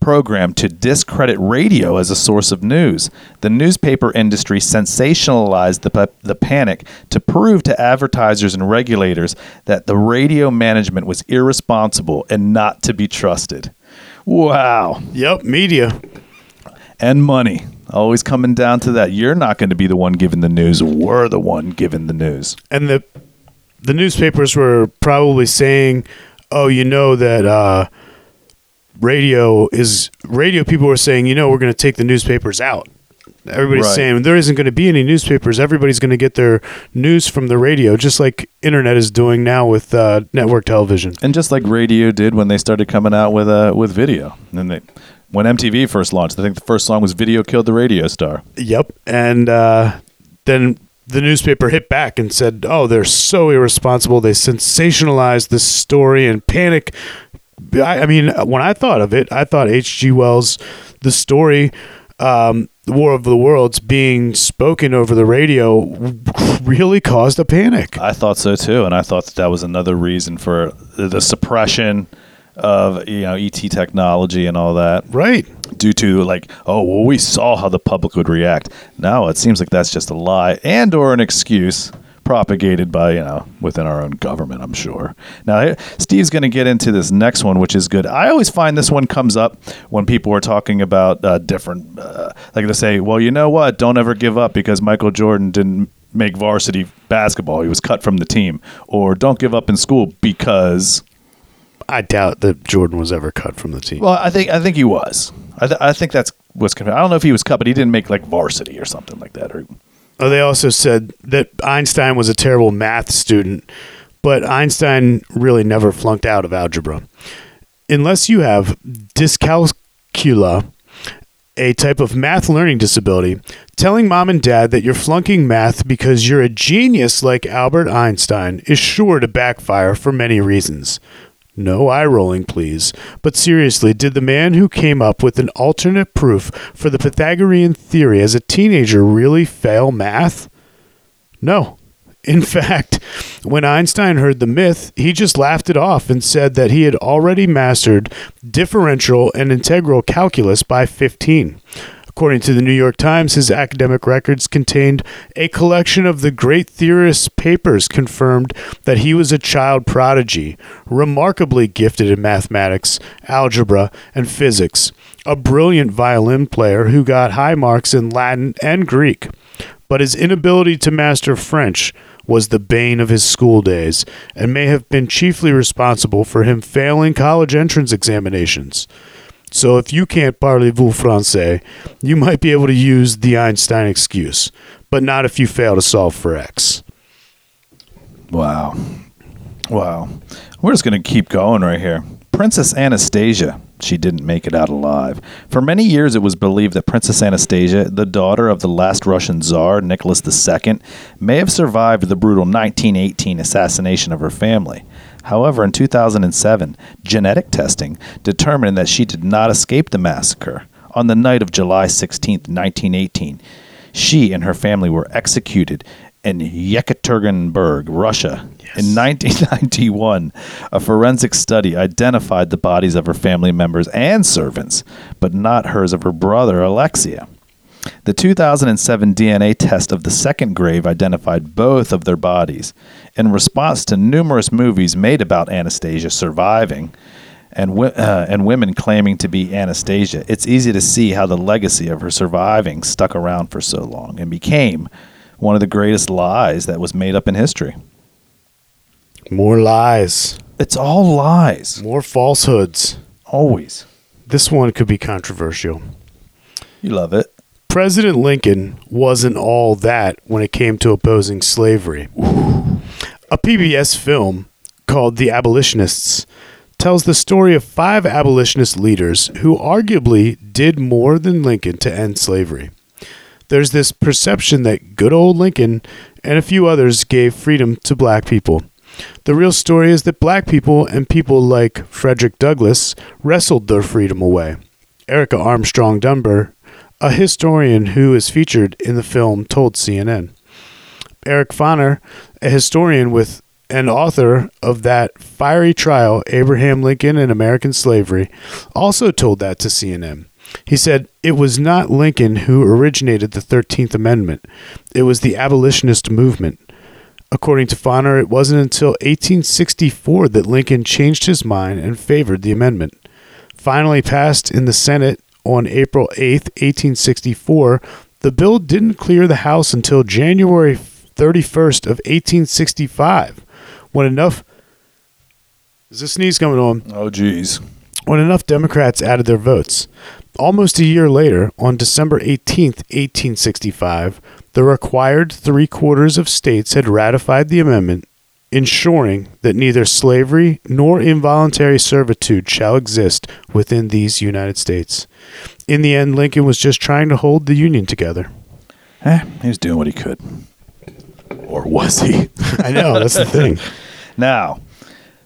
program to discredit radio as a source of news. The newspaper industry sensationalized the, the panic to prove to advertisers and regulators that the radio management was irresponsible and not to be trusted. Wow. Yep, media. And money. Always coming down to that. You're not going to be the one giving the news. We're the one giving the news. And the the newspapers were probably saying, "Oh, you know that uh, radio is radio." People were saying, "You know, we're going to take the newspapers out." Everybody's Right. saying there isn't going to be any newspapers. Everybody's going to get their news from the radio, just like internet is doing now with uh, network television. And just like radio did when they started coming out with uh, with video. And they when MTV first launched, I think the first song was "Video Killed the Radio Star." Yep. And uh, then the newspaper hit back and said, "Oh, they're so irresponsible. They sensationalized this story and panic." I, I mean, when I thought of it, I thought H.G. Wells, the story, um, the War of the Worlds, being spoken over the radio, really caused a panic. I thought so too, and I thought that, that was another reason for the suppression of you know ET technology and all that. Right. due to like oh well we saw how the public would react now it seems like that's just a lie and or an excuse propagated by you know within our own government i'm sure now steve's going to get into this next one which is good i always find this one comes up when people are talking about uh, different uh, like they say well you know what don't ever give up because michael jordan didn't make varsity basketball he was cut from the team or don't give up in school because I doubt that Jordan was ever cut from the team. Well, I think I think he was. I, th- I think that's what's. Con- I don't know if he was cut, but he didn't make like varsity or something like that. Or Oh, they also said that Einstein was a terrible math student, but Einstein really never flunked out of algebra. Unless you have dyscalculia, a type of math learning disability, telling mom and dad that you're flunking math because you're a genius like Albert Einstein is sure to backfire for many reasons. No eye rolling, please. But seriously, did the man who came up with an alternate proof for the Pythagorean theory as a teenager really fail math? No. In *laughs* fact, when Einstein heard the myth, he just laughed it off and said that he had already mastered differential and integral calculus by 15. According to the New York Times, his academic records contained a collection of the great theorist's papers confirmed that he was a child prodigy, remarkably gifted in mathematics, algebra, and physics, a brilliant violin player who got high marks in Latin and Greek. But his inability to master French was the bane of his school days and may have been chiefly responsible for him failing college entrance examinations. So if you can't parlez-vous français, you might be able to use the Einstein excuse, but not if you fail to solve for x. Wow. Wow. We're just going to keep going right here. Princess Anastasia. She didn't make it out alive. For many years, it was believed that Princess Anastasia, the daughter of the last Russian Tsar, Nicholas II, may have survived the brutal 1918 assassination of her family. However, in 2007, genetic testing determined that she did not escape the massacre. On the night of July 16, 1918, she and her family were executed in Yekaterinburg, Russia. In 1991, a forensic study identified the bodies of her family members and servants, but not hers of her brother, Alexei. The 2007 DNA test of the second grave identified both of their bodies. In response to numerous movies made about Anastasia surviving and, uh, and women claiming to be Anastasia, it's easy to see how the legacy of her surviving stuck around for so long and became one of the greatest lies that was made up in history. More lies, It's all lies. more falsehoods. Always. This one could be controversial. You love it. President Lincoln wasn't all that when it came to opposing slavery. A PBS film called The Abolitionists tells the story of five abolitionist leaders who arguably did more than Lincoln to end slavery. There's this perception that good old Lincoln and a few others gave freedom to black people. The real story is that black people and people like Frederick Douglass wrestled their freedom away. Erica Armstrong Dunbar, a historian who is featured in the film, told CNN. Eric Foner, a historian with and author of that fiery trial, Abraham Lincoln and American Slavery, also told that to CNN. He said it was not Lincoln who originated the 13th Amendment, it was the abolitionist movement. According to Foner, it wasn't until 1864 that Lincoln changed his mind and favored the amendment. Finally passed in the Senate on April 8, 1864, the bill didn't clear the House until January 31st of 1865, when enough Is this sneeze coming on? Oh, geez. when enough Democrats added their votes. Almost a year later, on December 18th, 1865, the required three quarters of states had ratified the amendment, ensuring that neither slavery nor involuntary servitude shall exist within these United States. In the end, Lincoln was just trying to hold the Union together. Eh, he was doing what he could. Or was he? I know, that's the thing. *laughs* Now,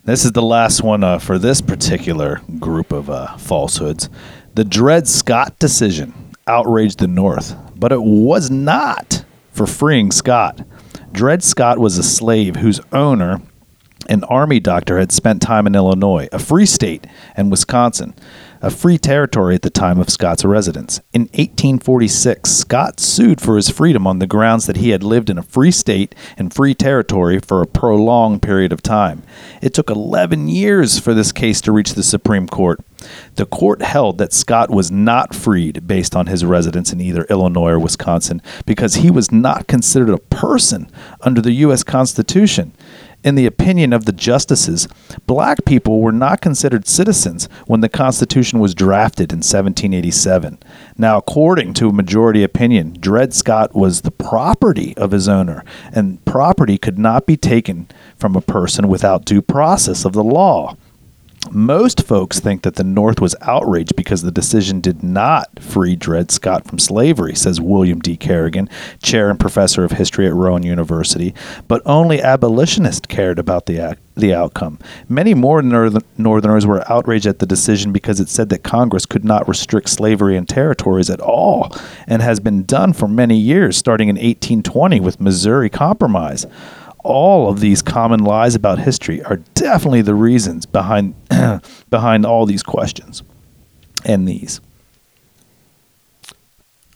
this is the last one uh, for this particular group of uh, falsehoods. The Dred Scott decision outraged the North, but it was not for freeing Scott. Dred Scott was a slave whose owner, an army doctor, had spent time in Illinois, a free state, and Wisconsin, a free territory at the time of Scott's residence. In 1846, Scott sued for his freedom on the grounds that he had lived in a free state and free territory for a prolonged period of time. It took 11 years for this case to reach the Supreme Court. The court held that Scott was not freed based on his residence in either Illinois or Wisconsin because he was not considered a person under the U.S. Constitution. In the opinion of the justices, black people were not considered citizens when the Constitution was drafted in 1787. Now, according to a majority opinion, Dred Scott was the property of his owner, and property could not be taken from a person without due process of the law. Most folks think that the North was outraged because the decision did not free Dred Scott from slavery, says William D. Kerrigan, chair and professor of history at Rowan University. But only abolitionists cared about the ac- the outcome. Many more north- Northerners were outraged at the decision because it said that Congress could not restrict slavery in territories at all, and has been done for many years, starting in 1820 with Missouri Compromise. All of these common lies about history are definitely the reasons behind *clears throat* behind all these questions and these.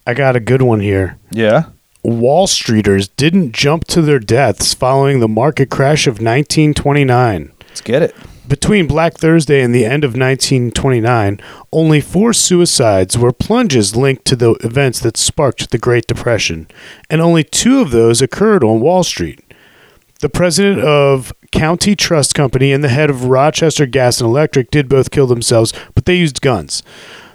I got a good one here. Yeah. Wall Streeters didn't jump to their deaths following the market crash of 1929. Let's get it. Between Black Thursday and the end of 1929, only four suicides were plunges linked to the events that sparked the Great Depression, and only two of those occurred on Wall Street. The president of County Trust Company and the head of Rochester Gas and Electric did both kill themselves, but they used guns.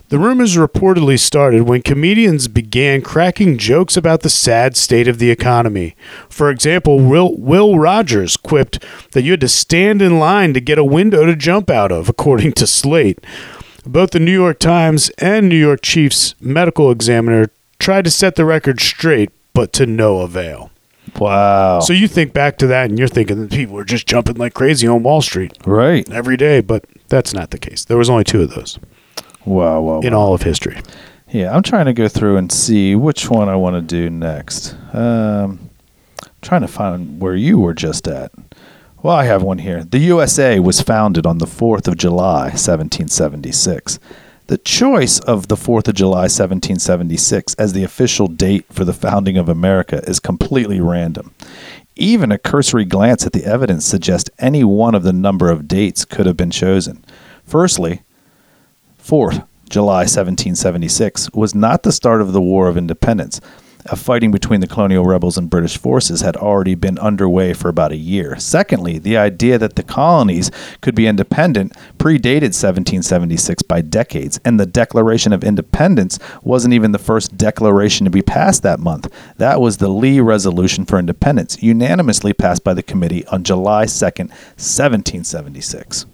The rumors reportedly started when comedians began cracking jokes about the sad state of the economy. For example, Will, Will Rogers quipped that you had to stand in line to get a window to jump out of, according to Slate. Both the New York Times and New York Chief's medical examiner tried to set the record straight, but to no avail. Wow. So you think back to that and you're thinking that people were just jumping like crazy on Wall Street right. every day, but that's not the case. There was only two of those Wow. Wow. in wow. all of history. Yeah, I'm trying to go through and see which one I want to do next. Um, trying to find where you were just at. Well, I have one here. The USA was founded on the 4th of July, 1776. The choice of the 4th of July, 1776 as the official date for the founding of America is completely random. Even a cursory glance at the evidence suggests any one of the number of dates could have been chosen. Firstly, 4th, July 1776, was not the start of the War of Independence. A fighting between the colonial rebels and British forces had already been underway for about a year. Secondly, the idea that the colonies could be independent predated 1776 by decades, and the Declaration of Independence wasn't even the first declaration to be passed that month. That was the Lee Resolution for Independence, unanimously passed by the committee on July 2nd, 1776.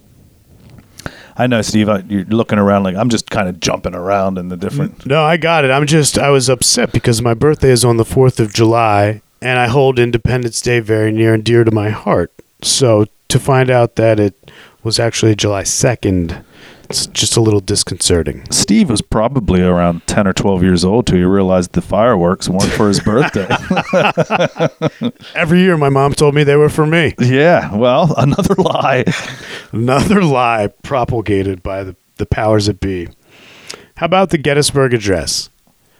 I know, Steve. I- You're looking around like I'm just kind of jumping around in the different. No, I got it. I'm just I was upset because my birthday is on the 4th of July and I hold Independence Day very near and dear to my heart. So to find out that it was actually July 2nd, it's just a little disconcerting. Steve was probably around 10 or 12 years old till he realized the fireworks weren't for his birthday. *laughs* Every year my mom told me they were for me. yeah, well, *laughs* another lie. Another lie propagated by the, the powers that be. How about the Gettysburg Address?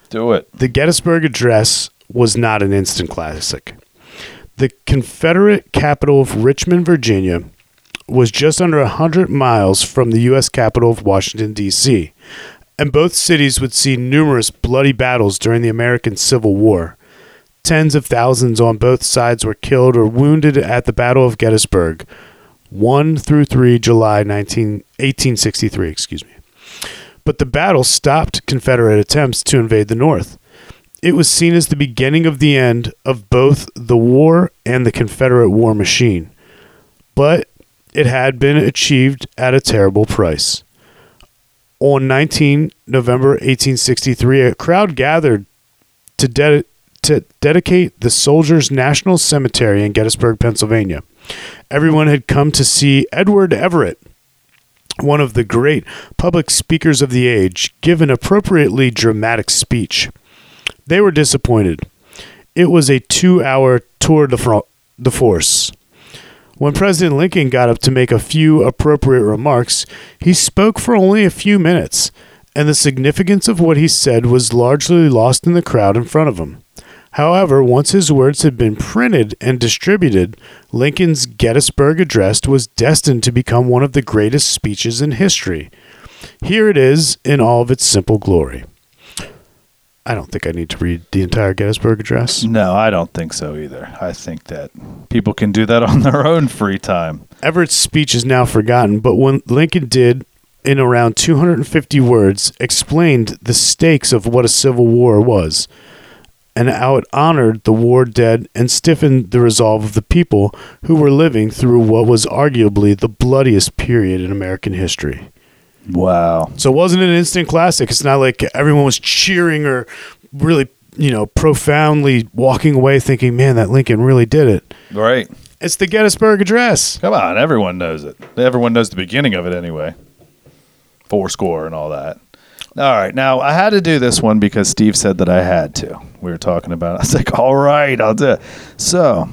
Do it. The Gettysburg Address was not an instant classic. The Confederate capital of Richmond, Virginia, was just under 100 miles from the U.S. capital of Washington, D.C., and both cities would see numerous bloody battles during the American Civil War. Tens of thousands on both sides were killed or wounded at the Battle of Gettysburg, 1 through 3 July 19, 1863, excuse me. But the battle stopped Confederate attempts to invade the North. It was seen as the beginning of the end of both the war and the Confederate war machine. But it had been achieved at a terrible price. On 19 November 1863, a crowd gathered to, de- to dedicate the Soldiers' National Cemetery in Gettysburg, Pennsylvania. Everyone had come to see Edward Everett, one of the great public speakers of the age, give an appropriately dramatic speech. They were disappointed. It was a two hour tour de, fro- de force. When President Lincoln got up to make a few appropriate remarks, he spoke for only a few minutes, and the significance of what he said was largely lost in the crowd in front of him. However, once his words had been printed and distributed, Lincoln's Gettysburg Address was destined to become one of the greatest speeches in history. Here it is in all of its simple glory. I don't think I need to read the entire Gettysburg Address. No, I don't think so either. I think that people can do that *laughs* on their own free time. Everett's speech is now forgotten, but when Lincoln did, in around 250 words, explained the stakes of what a civil war was, and how it honored the war dead and stiffened the resolve of the people who were living through what was arguably the bloodiest period in American history. Wow. So it wasn't an instant classic. It's not like everyone was cheering or really, you know, profoundly walking away thinking, man, that Lincoln really did it. Right. It's the Gettysburg Address. Come on, everyone knows it. Everyone knows the beginning of it anyway. Four score and all that. All right, now I had to do this one because Steve said that I had to. We were talking about. It. I was like, "All right, I'll do." It. So,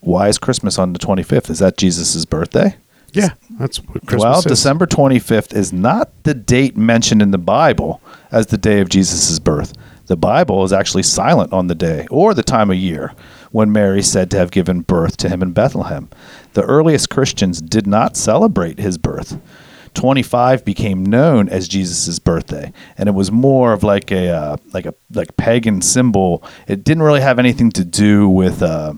why is Christmas on the 25th? Is that Jesus' birthday? Yeah, that's what Christmas well, is. December 25th is not the date mentioned in the Bible as the day of Jesus' birth. The Bible is actually silent on the day or the time of year when Mary said to have given birth to him in Bethlehem. The earliest Christians did not celebrate his birth. 25 became known as Jesus' birthday, and it was more of like a uh, like a like pagan symbol. It didn't really have anything to do with uh,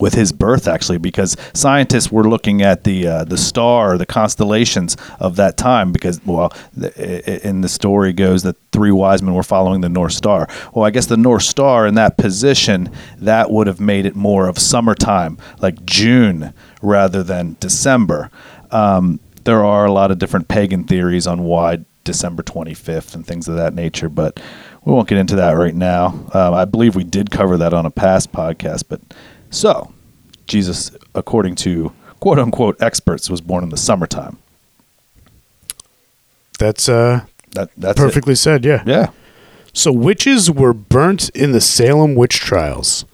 with his birth actually because scientists were looking at the uh, the star the constellations of that time because well in the story goes that three wise men were following the north star well i guess the north star in that position that would have made it more of summertime like june rather than december um, there are a lot of different pagan theories on why December 25th and things of that nature, but we won't get into that right now. Um, I believe we did cover that on a past podcast. But so, Jesus, according to quote unquote experts, was born in the summertime. That's uh, That that's it. perfectly said. Yeah. Yeah. So witches were burnt in the Salem witch trials.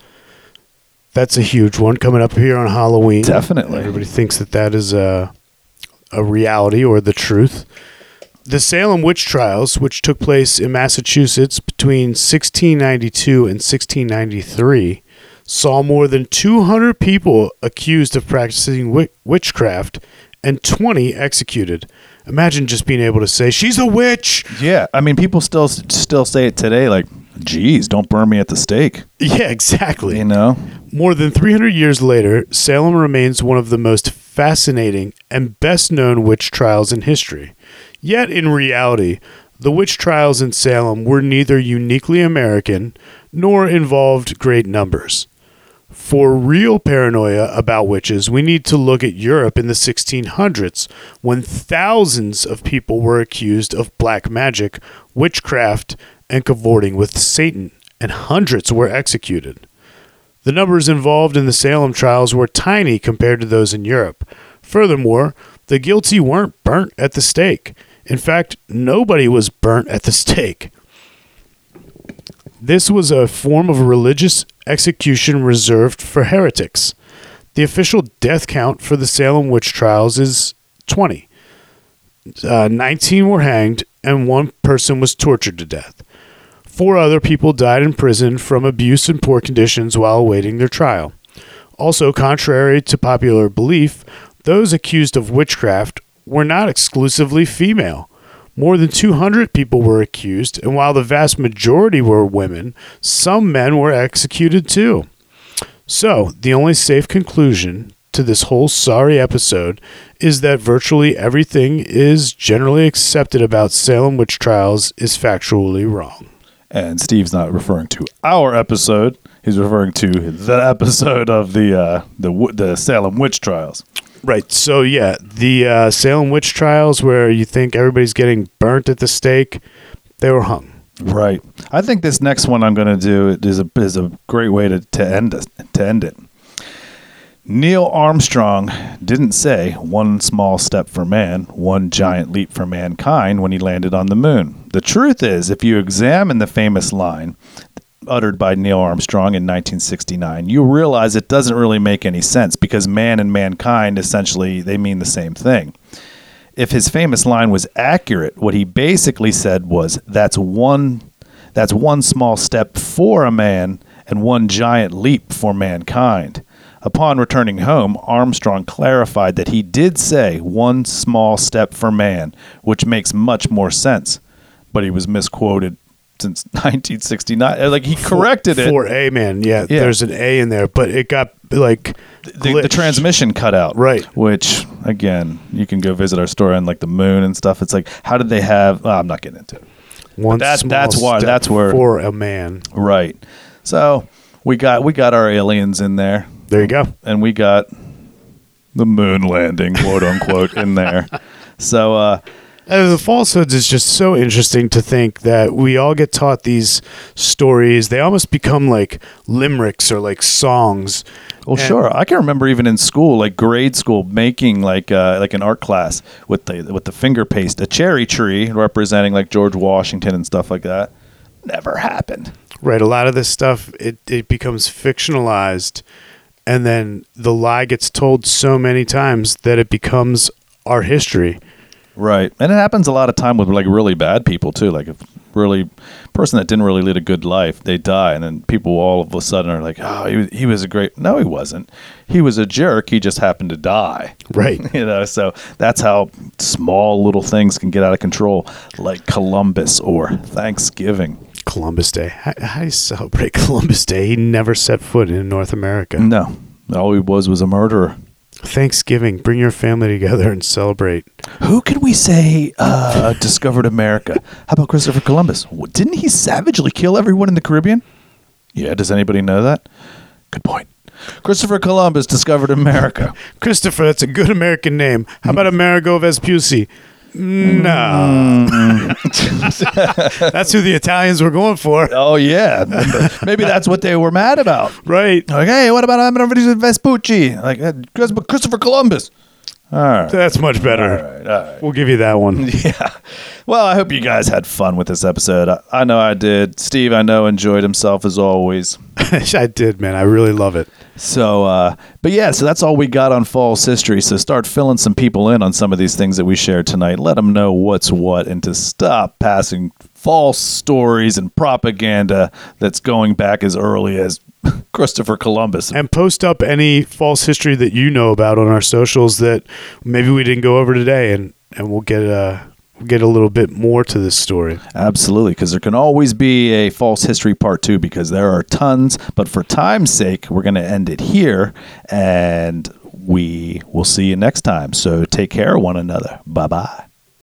That's a huge one coming up here on Halloween. Definitely. Everybody thinks that that is a, a reality or the truth. The Salem witch trials, which took place in Massachusetts between 1692 and 1693, saw more than 200 people accused of practicing witchcraft and 20 executed. Imagine just being able to say, She's a witch! Yeah. I mean, people still still say it today. Like, geez, don't burn me at the stake. Yeah, exactly. You know. More than 300 years later, Salem remains one of the most fascinating and best known witch trials in history. Yet, in reality, the witch trials in Salem were neither uniquely American nor involved great numbers. For real paranoia about witches, we need to look at Europe in the 1600s when thousands of people were accused of black magic, witchcraft, and cavorting with Satan, and hundreds were executed. The numbers involved in the Salem trials were tiny compared to those in Europe. Furthermore, the guilty weren't burnt at the stake. In fact, nobody was burnt at the *laughs* stake. This was a form of religious execution reserved for heretics. The official death count for the Salem witch trials is 20. Uh, 19 were hanged, and one person was tortured to death. Four other people died in prison from abuse and poor conditions while awaiting their trial. Also, contrary to popular belief, those accused of witchcraft were not exclusively female. More than 200 people were accused, and while the vast majority were women, some men were executed too. So, the only safe conclusion to this whole sorry episode is that virtually everything is generally accepted about Salem witch trials is factually wrong. And Steve's not referring to our episode. He's referring to the episode of the uh, the the Salem witch trials. Right. So yeah, the uh, Salem witch trials where you think everybody's getting burnt at the stake, they were hung. Right. I think this next one I'm going to do is a is a great way to to end it, to end it. Neil Armstrong didn't say one small step for man, one giant leap for mankind when he landed on the moon. The truth is, if you examine the famous line uttered by Neil Armstrong in 1969, you realize it doesn't really make any sense because man and mankind essentially they mean the same thing if his famous line was accurate, what he basically said was that's one that's one small step for a man and one giant leap for mankind. Upon returning home, Armstrong clarified that he did say one small step for man, which makes much more sense, but he was misquoted since *laughs* 1969. Like he corrected it. for a man. Yeah, Yeah. there's an A in there, but it got like the, the transmission cut out Right. which again you can go visit our store on like the moon and stuff it's like how did they have oh, i'm not getting into it One that- small that's why- that's where- for a man. right so we got we got our aliens in there There you go. and we got the moon landing quote unquote in there *laughs* so uh Uh, the falsehoods is just so interesting to think that we all get taught these stories. They almost become like limericks or like songs. well And- sure i can remember even in school like grade school making like uh like an art class with the with the finger paste a cherry tree representing like george washington and stuff like that never happened Right. A lot of this stuff it, it becomes fictionalized and then the lie gets told so many times that it becomes our history. Right, and it happens a lot of time with like really bad people too. Like if really person that didn't really lead a good life, they die, and then people all of a sudden are like, "Oh, he was, he was a great." No, he wasn't. He was a jerk. He just happened to die. Right. *laughs* you know, so that's how small little things can get out of control, like Columbus or Thanksgiving. Columbus Day. How, how do you celebrate *laughs* Columbus Day? He never set foot in North America. No, all he was was a murderer. Thanksgiving, bring your family together and celebrate. Who can we say uh, discovered America? How about Christopher Columbus? Didn't he savagely kill everyone in the Caribbean? Yeah, does anybody know that? Good point. Christopher Columbus discovered America. *laughs* Christopher, that's a good American name. How about Amerigo Vespucci? No. *laughs* that's who the Italians were going for. Oh yeah, maybe that's what they were mad about. Right. Like, hey, what about Amerigo Vespucci? Like uh, Christopher Columbus. All right. That's much better. All right, all right. We'll give you that one. *laughs* Yeah. Well, I hope you guys had fun with this episode. I, I know I did. Steve, I know, enjoyed himself as always. *laughs* I did, man. I really love it. So, uh, but yeah, so that's all we got on false history. So start filling some people in on some of these things that we shared tonight. Let them know what's what and to stop passing false stories and propaganda that's going back as early as *laughs* Christopher Columbus. And post up any false history that you know about on our socials that maybe we didn't go over today, and and we'll get uh we'll get a little bit more to this story. Absolutely, because there can always be a false history part two because there are tons. But for time's sake, we're going to end it here and we will see you next time. So take care of one another. Bye bye.